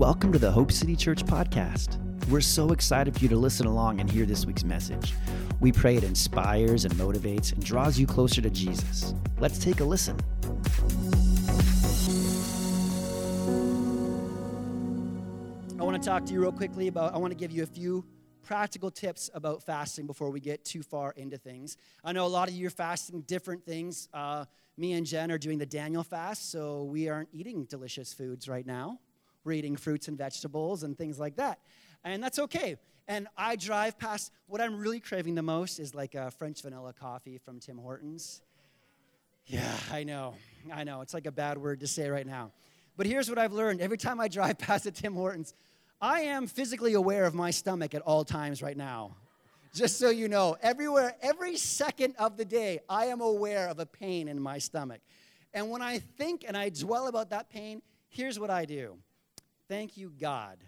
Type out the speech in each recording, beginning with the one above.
Welcome to the Hope City Church podcast. We're so excited for you to listen along and hear this week's message. We pray it inspires and motivates and draws you closer to Jesus. Let's take a listen. I want to talk to you real quickly about, I want to give you a few practical tips about fasting before we get too far into things. I know a lot of you are fasting different things. Uh, me and Jen are doing the Daniel fast, so we aren't eating delicious foods right now. We're eating fruits and vegetables and things like that. And that's okay. And I drive past, what I'm really craving the most is like a French vanilla coffee from Tim Hortons. Yeah, I know. I know. It's like a bad word to say right now. But here's what I've learned every time I drive past a Tim Hortons, I am physically aware of my stomach at all times right now. Just so you know, everywhere, every second of the day, I am aware of a pain in my stomach. And when I think and I dwell about that pain, here's what I do Thank you, God,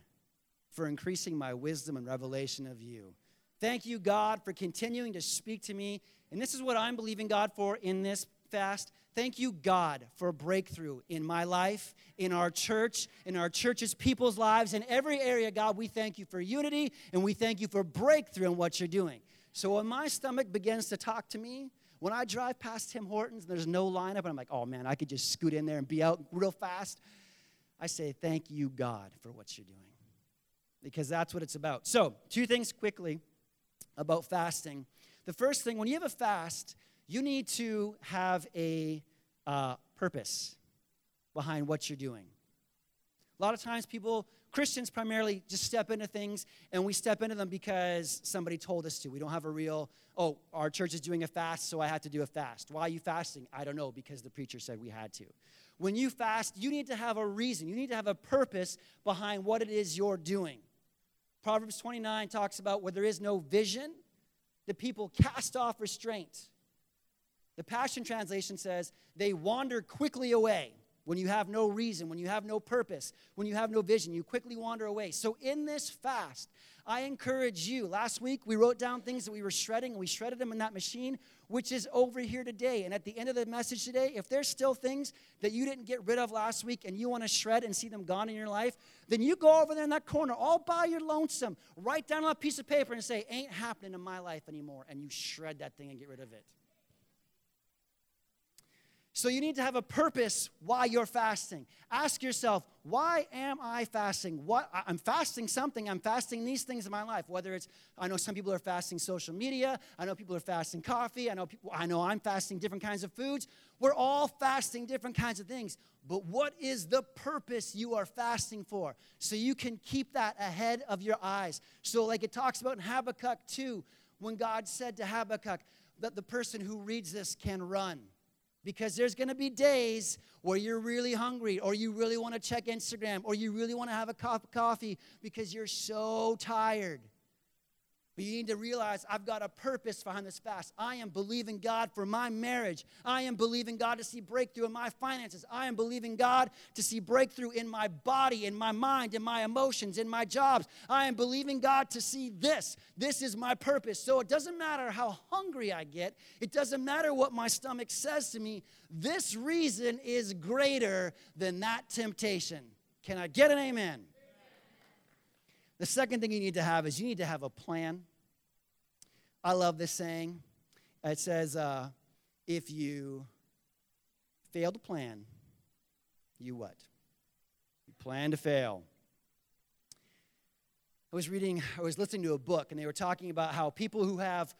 for increasing my wisdom and revelation of you. Thank you, God, for continuing to speak to me. And this is what I'm believing God for in this fast. Thank you, God, for breakthrough in my life, in our church, in our church's people's lives, in every area. God, we thank you for unity and we thank you for breakthrough in what you're doing. So when my stomach begins to talk to me, when I drive past Tim Hortons and there's no lineup, and I'm like, oh man, I could just scoot in there and be out real fast, I say, thank you, God, for what you're doing. Because that's what it's about. So, two things quickly about fasting. The first thing, when you have a fast, you need to have a uh, purpose behind what you're doing. A lot of times, people, Christians primarily, just step into things and we step into them because somebody told us to. We don't have a real, oh, our church is doing a fast, so I had to do a fast. Why are you fasting? I don't know, because the preacher said we had to. When you fast, you need to have a reason, you need to have a purpose behind what it is you're doing. Proverbs 29 talks about where there is no vision, the people cast off restraint. The Passion Translation says, they wander quickly away. When you have no reason, when you have no purpose, when you have no vision, you quickly wander away. So, in this fast, I encourage you. Last week, we wrote down things that we were shredding, and we shredded them in that machine, which is over here today. And at the end of the message today, if there's still things that you didn't get rid of last week and you want to shred and see them gone in your life, then you go over there in that corner all by your lonesome, write down on a piece of paper and say, Ain't happening in my life anymore. And you shred that thing and get rid of it. So you need to have a purpose why you're fasting. Ask yourself, why am I fasting? What I'm fasting something. I'm fasting these things in my life. Whether it's I know some people are fasting social media, I know people are fasting coffee, I know people I know I'm fasting different kinds of foods. We're all fasting different kinds of things. But what is the purpose you are fasting for? So you can keep that ahead of your eyes. So like it talks about in Habakkuk 2 when God said to Habakkuk that the person who reads this can run because there's going to be days where you're really hungry or you really want to check Instagram or you really want to have a cup of coffee because you're so tired. But you need to realize I've got a purpose behind this fast. I am believing God for my marriage. I am believing God to see breakthrough in my finances. I am believing God to see breakthrough in my body, in my mind, in my emotions, in my jobs. I am believing God to see this. This is my purpose. So it doesn't matter how hungry I get, it doesn't matter what my stomach says to me. This reason is greater than that temptation. Can I get an amen? The second thing you need to have is you need to have a plan. I love this saying. It says, uh, if you fail to plan, you what? You plan to fail. I was reading, I was listening to a book, and they were talking about how people who have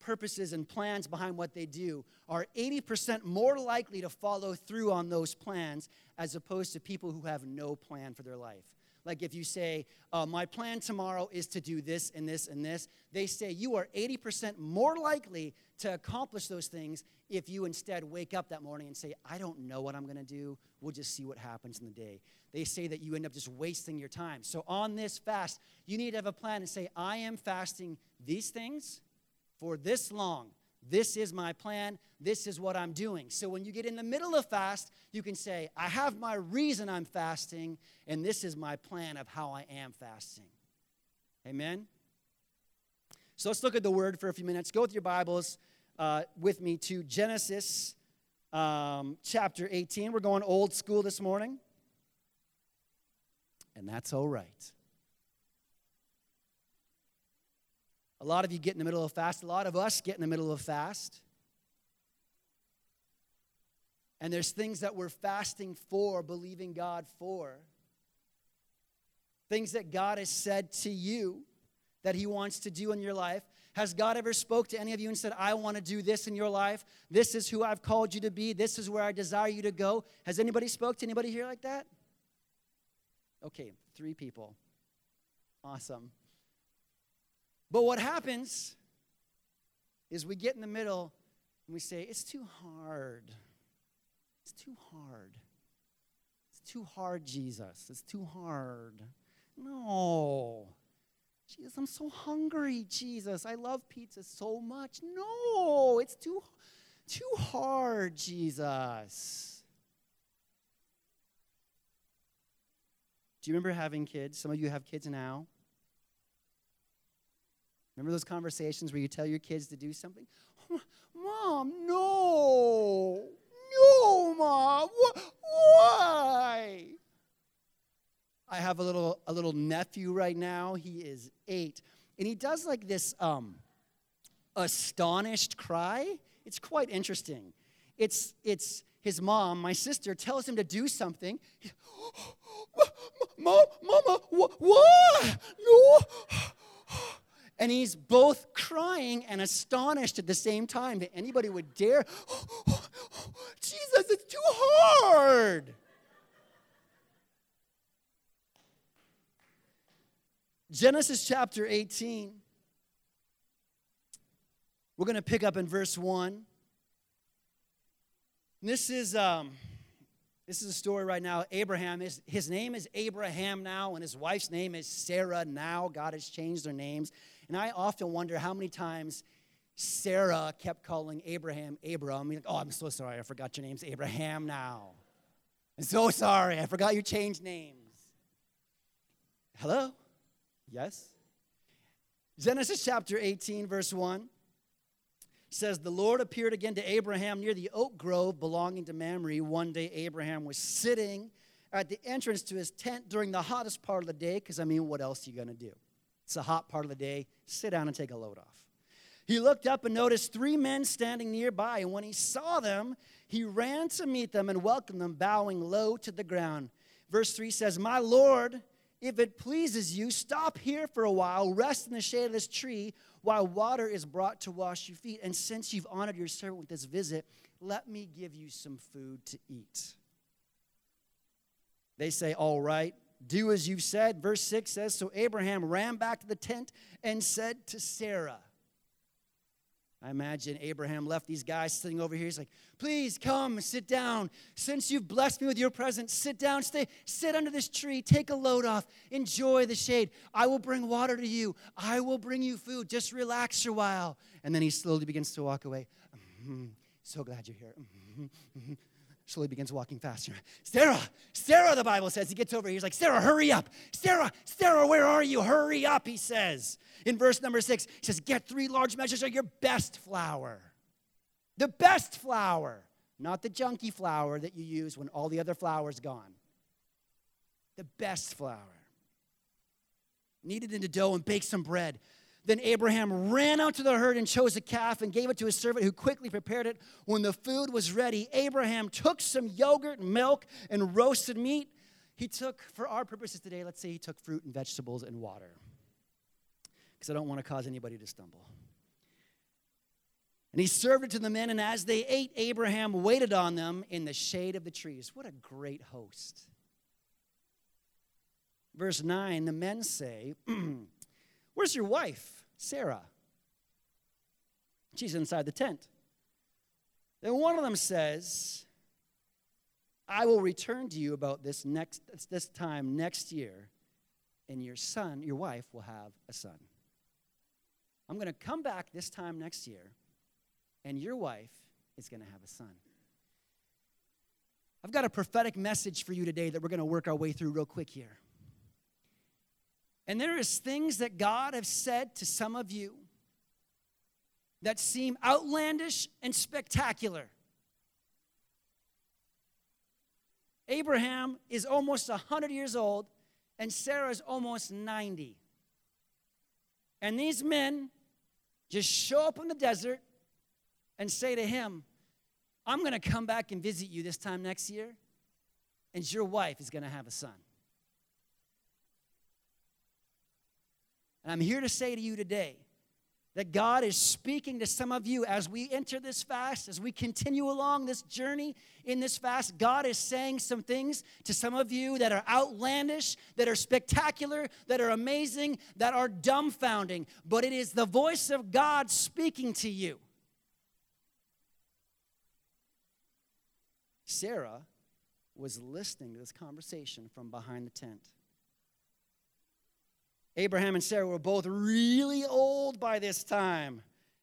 purposes and plans behind what they do are 80% more likely to follow through on those plans as opposed to people who have no plan for their life. Like if you say, uh, My plan tomorrow is to do this and this and this, they say you are 80% more likely to accomplish those things if you instead wake up that morning and say, I don't know what I'm going to do. We'll just see what happens in the day. They say that you end up just wasting your time. So on this fast, you need to have a plan and say, I am fasting these things for this long. This is my plan. This is what I'm doing. So when you get in the middle of fast, you can say, I have my reason I'm fasting, and this is my plan of how I am fasting. Amen? So let's look at the word for a few minutes. Go with your Bibles uh, with me to Genesis um, chapter 18. We're going old school this morning. and that's all right. A lot of you get in the middle of fast, a lot of us get in the middle of fast. And there's things that we're fasting for, believing God for. Things that God has said to you that He wants to do in your life. Has God ever spoke to any of you and said, I want to do this in your life? This is who I've called you to be. This is where I desire you to go. Has anybody spoke to anybody here like that? Okay, three people. Awesome. But what happens is we get in the middle and we say, It's too hard. It's too hard. It's too hard, Jesus. It's too hard. No. Jesus, I'm so hungry, Jesus. I love pizza so much. No, it's too too hard, Jesus. Do you remember having kids? Some of you have kids now. Remember those conversations where you tell your kids to do something? Mom, no. No, Mom. Why? I have a little a little nephew right now. He is eight, and he does like this um, astonished cry. It's quite interesting. It's it's his mom, my sister, tells him to do something. Mom, Mama, what? No. And he's both crying and astonished at the same time that anybody would dare. Jesus, it's too hard. Genesis chapter 18. We're going to pick up in verse 1. This is, um, this is a story right now. Abraham, is, his name is Abraham now, and his wife's name is Sarah now. God has changed their names. And I often wonder how many times Sarah kept calling Abraham Abram. Like, oh, I'm so sorry. I forgot your name's Abraham now. I'm so sorry. I forgot you changed names. Hello? Yes? Genesis chapter 18, verse 1 says, The Lord appeared again to Abraham near the oak grove belonging to Mamre. One day, Abraham was sitting at the entrance to his tent during the hottest part of the day, because I mean, what else are you going to do? It's a hot part of the day. Sit down and take a load off. He looked up and noticed three men standing nearby, and when he saw them, he ran to meet them and welcomed them, bowing low to the ground. Verse 3 says, My Lord, if it pleases you, stop here for a while, rest in the shade of this tree while water is brought to wash your feet. And since you've honored your servant with this visit, let me give you some food to eat. They say, All right, do as you've said. Verse 6 says So Abraham ran back to the tent and said to Sarah, I imagine Abraham left these guys sitting over here. He's like, please come, sit down. Since you've blessed me with your presence, sit down, stay, sit under this tree, take a load off, enjoy the shade. I will bring water to you. I will bring you food. Just relax a while. And then he slowly begins to walk away. Mm-hmm. So glad you're here. Mm-hmm. Mm-hmm slowly begins walking faster. Sarah, Sarah, the Bible says. He gets over here. He's like, Sarah, hurry up. Sarah, Sarah, where are you? Hurry up, he says. In verse number six, he says, Get three large measures of your best flour. The best flour, not the junky flour that you use when all the other flour's gone. The best flour. Knead it into dough and bake some bread. Then Abraham ran out to the herd and chose a calf and gave it to his servant who quickly prepared it. When the food was ready, Abraham took some yogurt, milk, and roasted meat. He took, for our purposes today, let's say he took fruit and vegetables and water. Because I don't want to cause anybody to stumble. And he served it to the men, and as they ate, Abraham waited on them in the shade of the trees. What a great host. Verse 9 the men say, Where's your wife, Sarah? She's inside the tent. Then one of them says, I will return to you about this next this time next year, and your son, your wife, will have a son. I'm going to come back this time next year, and your wife is going to have a son. I've got a prophetic message for you today that we're going to work our way through real quick here. And there is things that God has said to some of you that seem outlandish and spectacular. Abraham is almost 100 years old and Sarah is almost 90. And these men just show up in the desert and say to him, I'm going to come back and visit you this time next year, and your wife is going to have a son. And I'm here to say to you today that God is speaking to some of you as we enter this fast, as we continue along this journey in this fast. God is saying some things to some of you that are outlandish, that are spectacular, that are amazing, that are dumbfounding. But it is the voice of God speaking to you. Sarah was listening to this conversation from behind the tent. Abraham and Sarah were both really old by this time,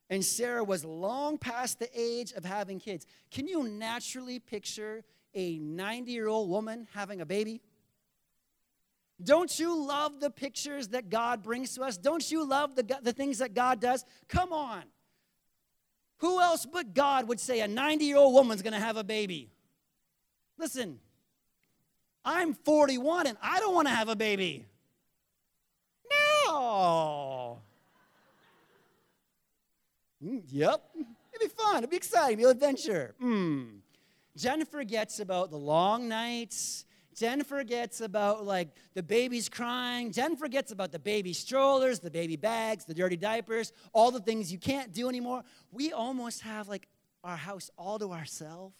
and Sarah was long past the age of having kids. Can you naturally picture a 90 year old woman having a baby? Don't you love the pictures that God brings to us? Don't you love the, the things that God does? Come on. Who else but God would say a 90 year old woman's gonna have a baby? Listen, I'm 41 and I don't wanna have a baby. Oh. Yep. It'd be fun. It'd be exciting. It'd be an adventure. Mm. Jen forgets about the long nights. Jen forgets about like the baby's crying. Jen forgets about the baby strollers, the baby bags, the dirty diapers, all the things you can't do anymore. We almost have like our house all to ourselves.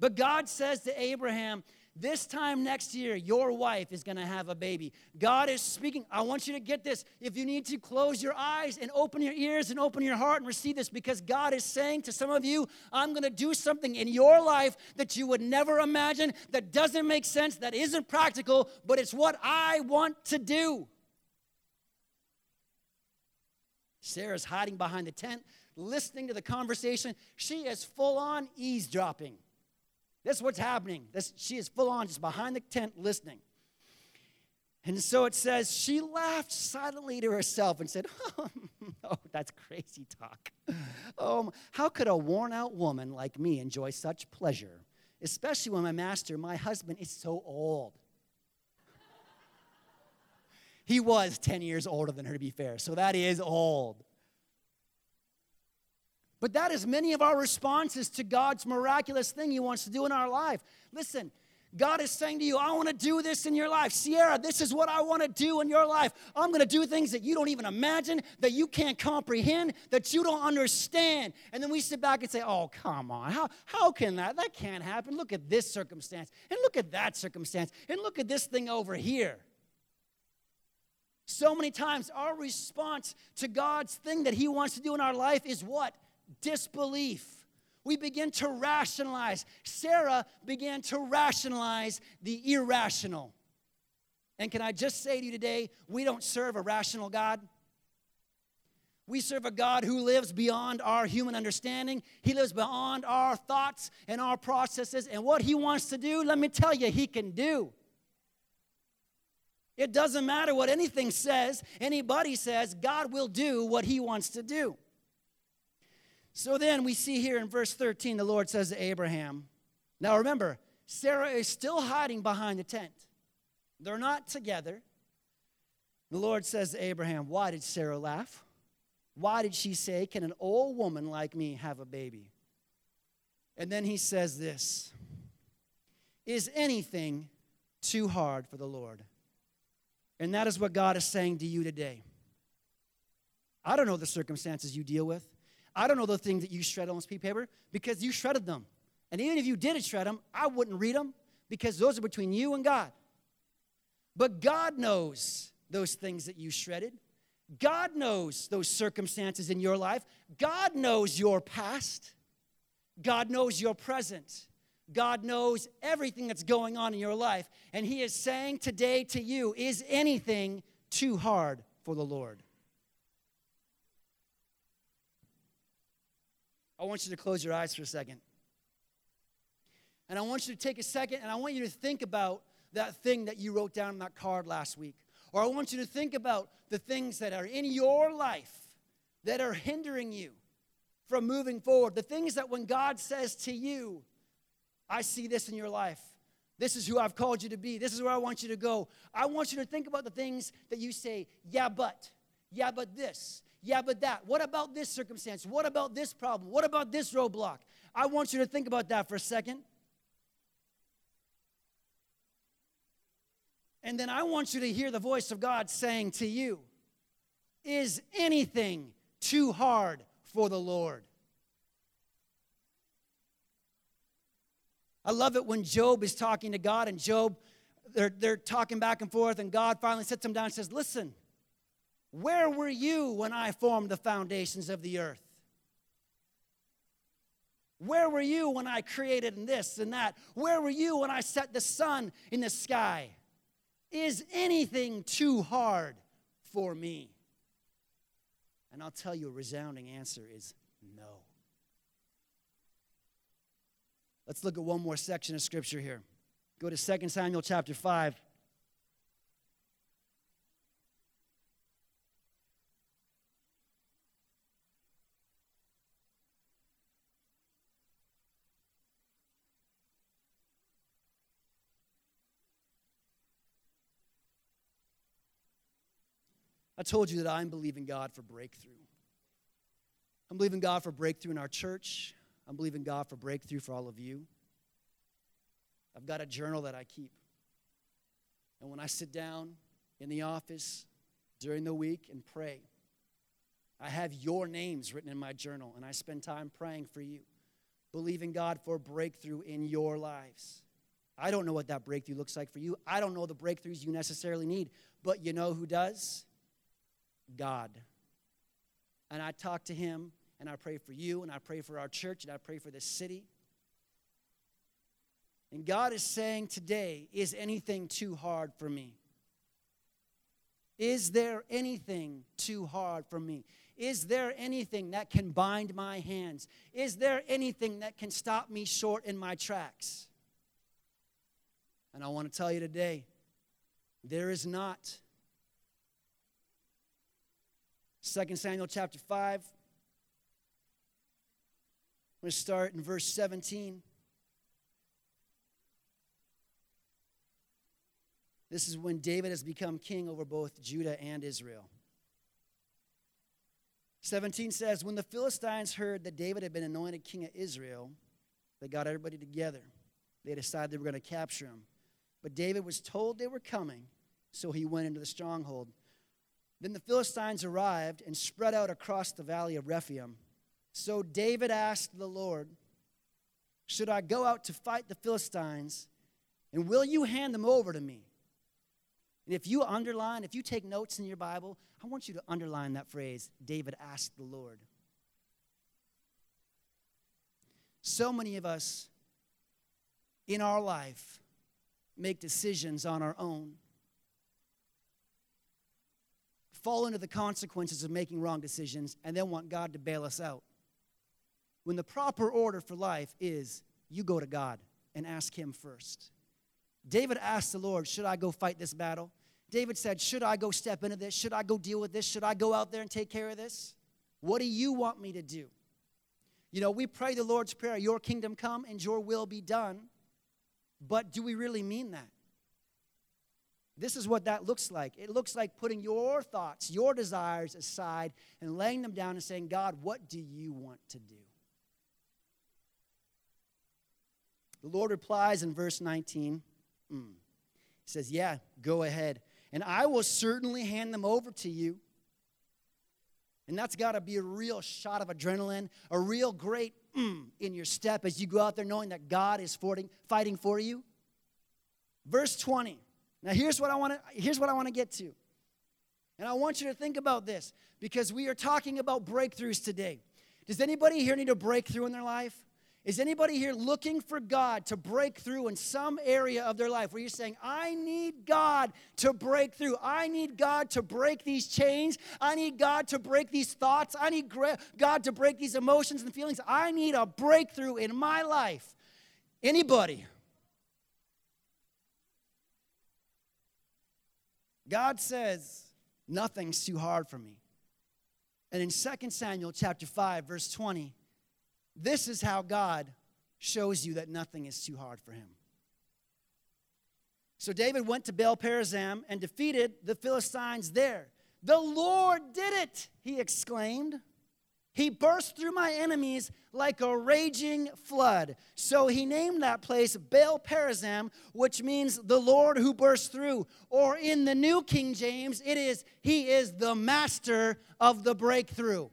But God says to Abraham, this time next year, your wife is going to have a baby. God is speaking. I want you to get this. If you need to close your eyes and open your ears and open your heart and receive this, because God is saying to some of you, I'm going to do something in your life that you would never imagine, that doesn't make sense, that isn't practical, but it's what I want to do. Sarah's hiding behind the tent, listening to the conversation. She is full on eavesdropping. That's what's happening. This, she is full on just behind the tent listening. And so it says, she laughed silently to herself and said, Oh, no, that's crazy talk. Um, how could a worn out woman like me enjoy such pleasure, especially when my master, my husband, is so old? he was 10 years older than her, to be fair, so that is old. But that is many of our responses to God's miraculous thing He wants to do in our life. Listen, God is saying to you, I want to do this in your life. Sierra, this is what I want to do in your life. I'm going to do things that you don't even imagine, that you can't comprehend, that you don't understand. And then we sit back and say, Oh, come on. How, how can that? That can't happen. Look at this circumstance, and look at that circumstance, and look at this thing over here. So many times, our response to God's thing that He wants to do in our life is what? Disbelief. We begin to rationalize. Sarah began to rationalize the irrational. And can I just say to you today, we don't serve a rational God. We serve a God who lives beyond our human understanding. He lives beyond our thoughts and our processes. And what He wants to do, let me tell you, He can do. It doesn't matter what anything says, anybody says, God will do what He wants to do. So then we see here in verse 13, the Lord says to Abraham, Now remember, Sarah is still hiding behind the tent. They're not together. The Lord says to Abraham, Why did Sarah laugh? Why did she say, Can an old woman like me have a baby? And then he says this Is anything too hard for the Lord? And that is what God is saying to you today. I don't know the circumstances you deal with. I don't know the things that you shred on this piece of paper because you shredded them. And even if you didn't shred them, I wouldn't read them because those are between you and God. But God knows those things that you shredded. God knows those circumstances in your life. God knows your past. God knows your present. God knows everything that's going on in your life. And He is saying today to you, is anything too hard for the Lord? I want you to close your eyes for a second. And I want you to take a second and I want you to think about that thing that you wrote down on that card last week. Or I want you to think about the things that are in your life that are hindering you from moving forward. The things that when God says to you, I see this in your life, This is who I've called you to be. This is where I want you to go. I want you to think about the things that you say, yeah, but, yeah, but this, yeah, but that. What about this circumstance? What about this problem? What about this roadblock? I want you to think about that for a second. And then I want you to hear the voice of God saying to you, Is anything too hard for the Lord? I love it when Job is talking to God and Job, they're, they're talking back and forth, and God finally sits him down and says, Listen, where were you when I formed the foundations of the earth? Where were you when I created this and that? Where were you when I set the sun in the sky? Is anything too hard for me? And I'll tell you a resounding answer is no. Let's look at one more section of scripture here. Go to 2 Samuel chapter 5. Told you that I'm believing God for breakthrough. I'm believing God for breakthrough in our church. I'm believing God for breakthrough for all of you. I've got a journal that I keep. And when I sit down in the office during the week and pray, I have your names written in my journal, and I spend time praying for you, believing God for breakthrough in your lives. I don't know what that breakthrough looks like for you. I don't know the breakthroughs you necessarily need, but you know who does? God. And I talk to Him and I pray for you, and I pray for our church, and I pray for this city. And God is saying today, is anything too hard for me? Is there anything too hard for me? Is there anything that can bind my hands? Is there anything that can stop me short in my tracks? And I want to tell you today, there is not. 2 Samuel chapter 5, I'm going to start in verse 17. This is when David has become king over both Judah and Israel. 17 says, When the Philistines heard that David had been anointed king of Israel, they got everybody together. They decided they were going to capture him. But David was told they were coming, so he went into the stronghold. Then the Philistines arrived and spread out across the valley of Rephaim so David asked the Lord, Should I go out to fight the Philistines? And will you hand them over to me? And if you underline, if you take notes in your Bible, I want you to underline that phrase David asked the Lord. So many of us in our life make decisions on our own, fall into the consequences of making wrong decisions, and then want God to bail us out when the proper order for life is you go to God and ask Him first. David asked the Lord, Should I go fight this battle? David said, Should I go step into this? Should I go deal with this? Should I go out there and take care of this? What do you want me to do? You know, we pray the Lord's Prayer, Your kingdom come and your will be done. But do we really mean that? This is what that looks like. It looks like putting your thoughts, your desires aside, and laying them down and saying, God, what do you want to do? The Lord replies in verse 19. Mm. He says, Yeah, go ahead. And I will certainly hand them over to you. And that's got to be a real shot of adrenaline, a real great mm in your step as you go out there knowing that God is fighting for you. Verse 20. Now here's what I want to here's what I want to get to. And I want you to think about this because we are talking about breakthroughs today. Does anybody here need a breakthrough in their life? Is anybody here looking for God to break through in some area of their life where you're saying, I need God to break through. I need God to break these chains. I need God to break these thoughts. I need God to break these emotions and feelings. I need a breakthrough in my life. Anybody? God says, nothing's too hard for me. And in 2 Samuel chapter 5 verse 20, this is how God shows you that nothing is too hard for him. So David went to Baal Perazim and defeated the Philistines there. The Lord did it, he exclaimed. He burst through my enemies like a raging flood. So he named that place Baal Perazim, which means the Lord who bursts through. Or in the New King James, it is He is the master of the breakthrough.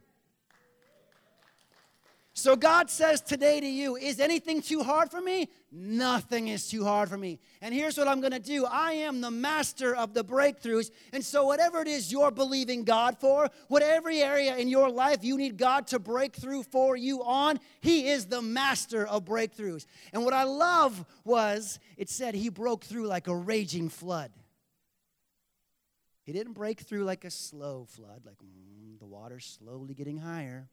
So God says today to you, is anything too hard for me? Nothing is too hard for me. And here's what I'm going to do I am the master of the breakthroughs. And so, whatever it is you're believing God for, whatever area in your life you need God to break through for you on, He is the master of breakthroughs. And what I love was it said He broke through like a raging flood. He didn't break through like a slow flood, like mm, the water's slowly getting higher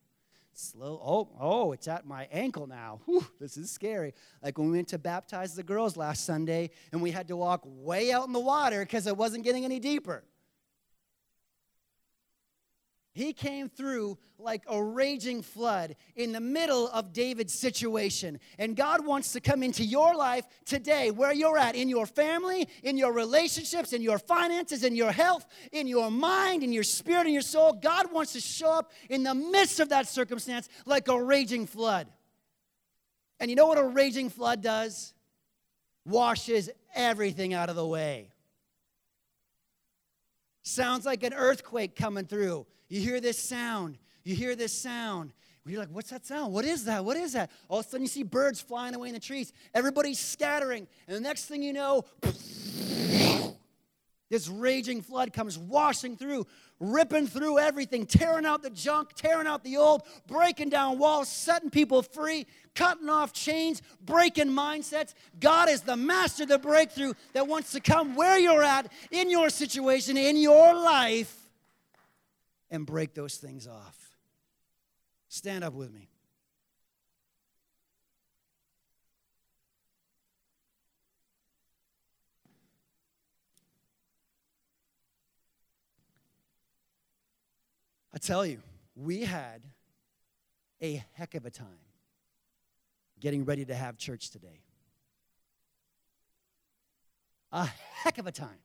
slow. Oh, oh, it's at my ankle now. Whew, this is scary. Like when we went to baptize the girls last Sunday and we had to walk way out in the water because it wasn't getting any deeper. He came through like a raging flood in the middle of David's situation. And God wants to come into your life today, where you're at, in your family, in your relationships, in your finances, in your health, in your mind, in your spirit, in your soul. God wants to show up in the midst of that circumstance like a raging flood. And you know what a raging flood does? Washes everything out of the way. Sounds like an earthquake coming through. You hear this sound. You hear this sound. You're like, what's that sound? What is that? What is that? All of a sudden, you see birds flying away in the trees. Everybody's scattering. And the next thing you know, this raging flood comes washing through, ripping through everything, tearing out the junk, tearing out the old, breaking down walls, setting people free, cutting off chains, breaking mindsets. God is the master of the breakthrough that wants to come where you're at, in your situation, in your life and break those things off. Stand up with me. I tell you, we had a heck of a time getting ready to have church today. A heck of a time.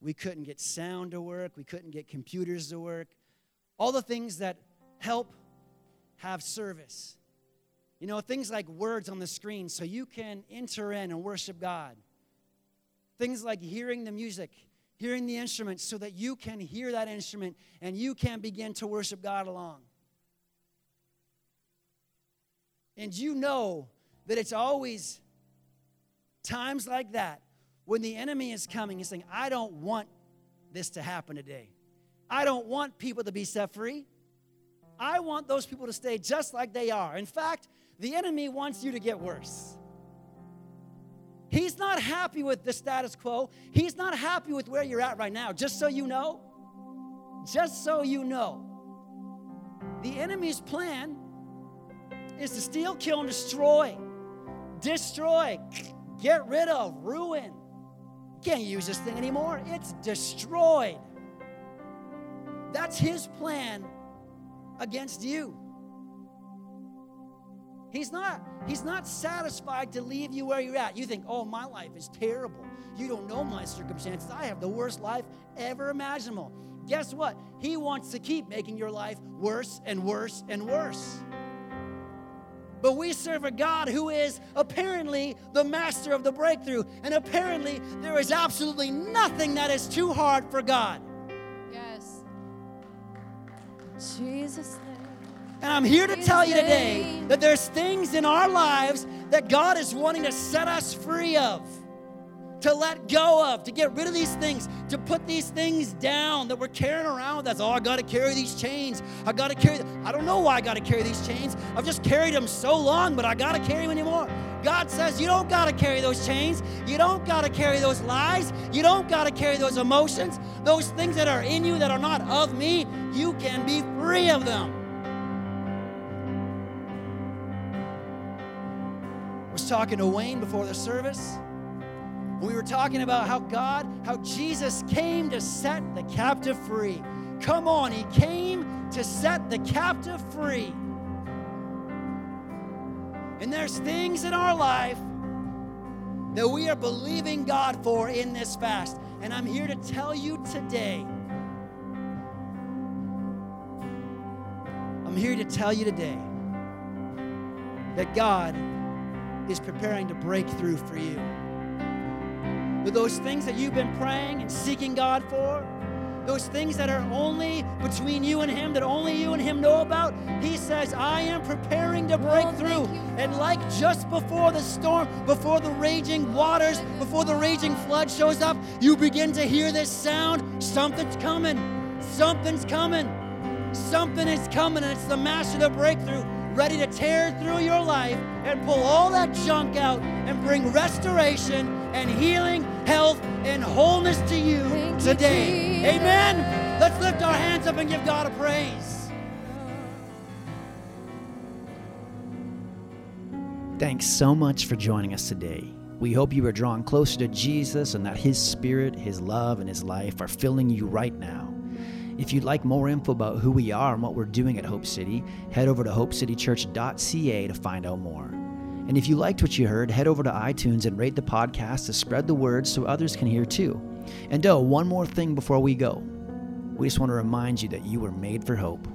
We couldn't get sound to work. We couldn't get computers to work. All the things that help have service. You know, things like words on the screen so you can enter in and worship God. Things like hearing the music, hearing the instrument so that you can hear that instrument and you can begin to worship God along. And you know that it's always times like that when the enemy is coming and saying, I don't want this to happen today. I don't want people to be set free. I want those people to stay just like they are. In fact, the enemy wants you to get worse. He's not happy with the status quo. He's not happy with where you're at right now. Just so you know, just so you know, the enemy's plan is to steal, kill, and destroy. Destroy, get rid of, ruin. Can't use this thing anymore. It's destroyed. That's his plan against you. He's not, he's not satisfied to leave you where you're at. You think, oh, my life is terrible. You don't know my circumstances. I have the worst life ever imaginable. Guess what? He wants to keep making your life worse and worse and worse. But we serve a God who is apparently the master of the breakthrough. And apparently, there is absolutely nothing that is too hard for God. Yes. Jesus' And I'm here to tell you today that there's things in our lives that God is wanting to set us free of to let go of, to get rid of these things, to put these things down that we're carrying around with us. Oh, I got to carry these chains. I got to carry. I don't know why I got to carry these chains. I've just carried them so long, but I got to carry them anymore. God says you don't got to carry those chains. You don't got to carry those lies. You don't got to carry those emotions, those things that are in you that are not of me. You can be free of them. Was talking to Wayne before the service. We were talking about how God, how Jesus came to set the captive free. Come on, He came to set the captive free. And there's things in our life that we are believing God for in this fast. And I'm here to tell you today. I'm here to tell you today that God is preparing to break through for you. With those things that you've been praying and seeking God for, those things that are only between you and Him, that only you and Him know about, He says, I am preparing to break oh, through. And like just before the storm, before the raging waters, before the raging flood shows up, you begin to hear this sound something's coming, something's coming, something is coming, and it's the master of the breakthrough ready to tear through your life and pull all that junk out and bring restoration and healing, health, and wholeness to you Thank today. You, Amen. Let's lift our hands up and give God a praise. Thanks so much for joining us today. We hope you are drawn closer to Jesus and that His Spirit, His love, and His life are filling you right now. If you'd like more info about who we are and what we're doing at Hope City, head over to hopecitychurch.ca to find out more. And if you liked what you heard, head over to iTunes and rate the podcast to spread the word so others can hear too. And oh, one more thing before we go. We just want to remind you that you were made for hope.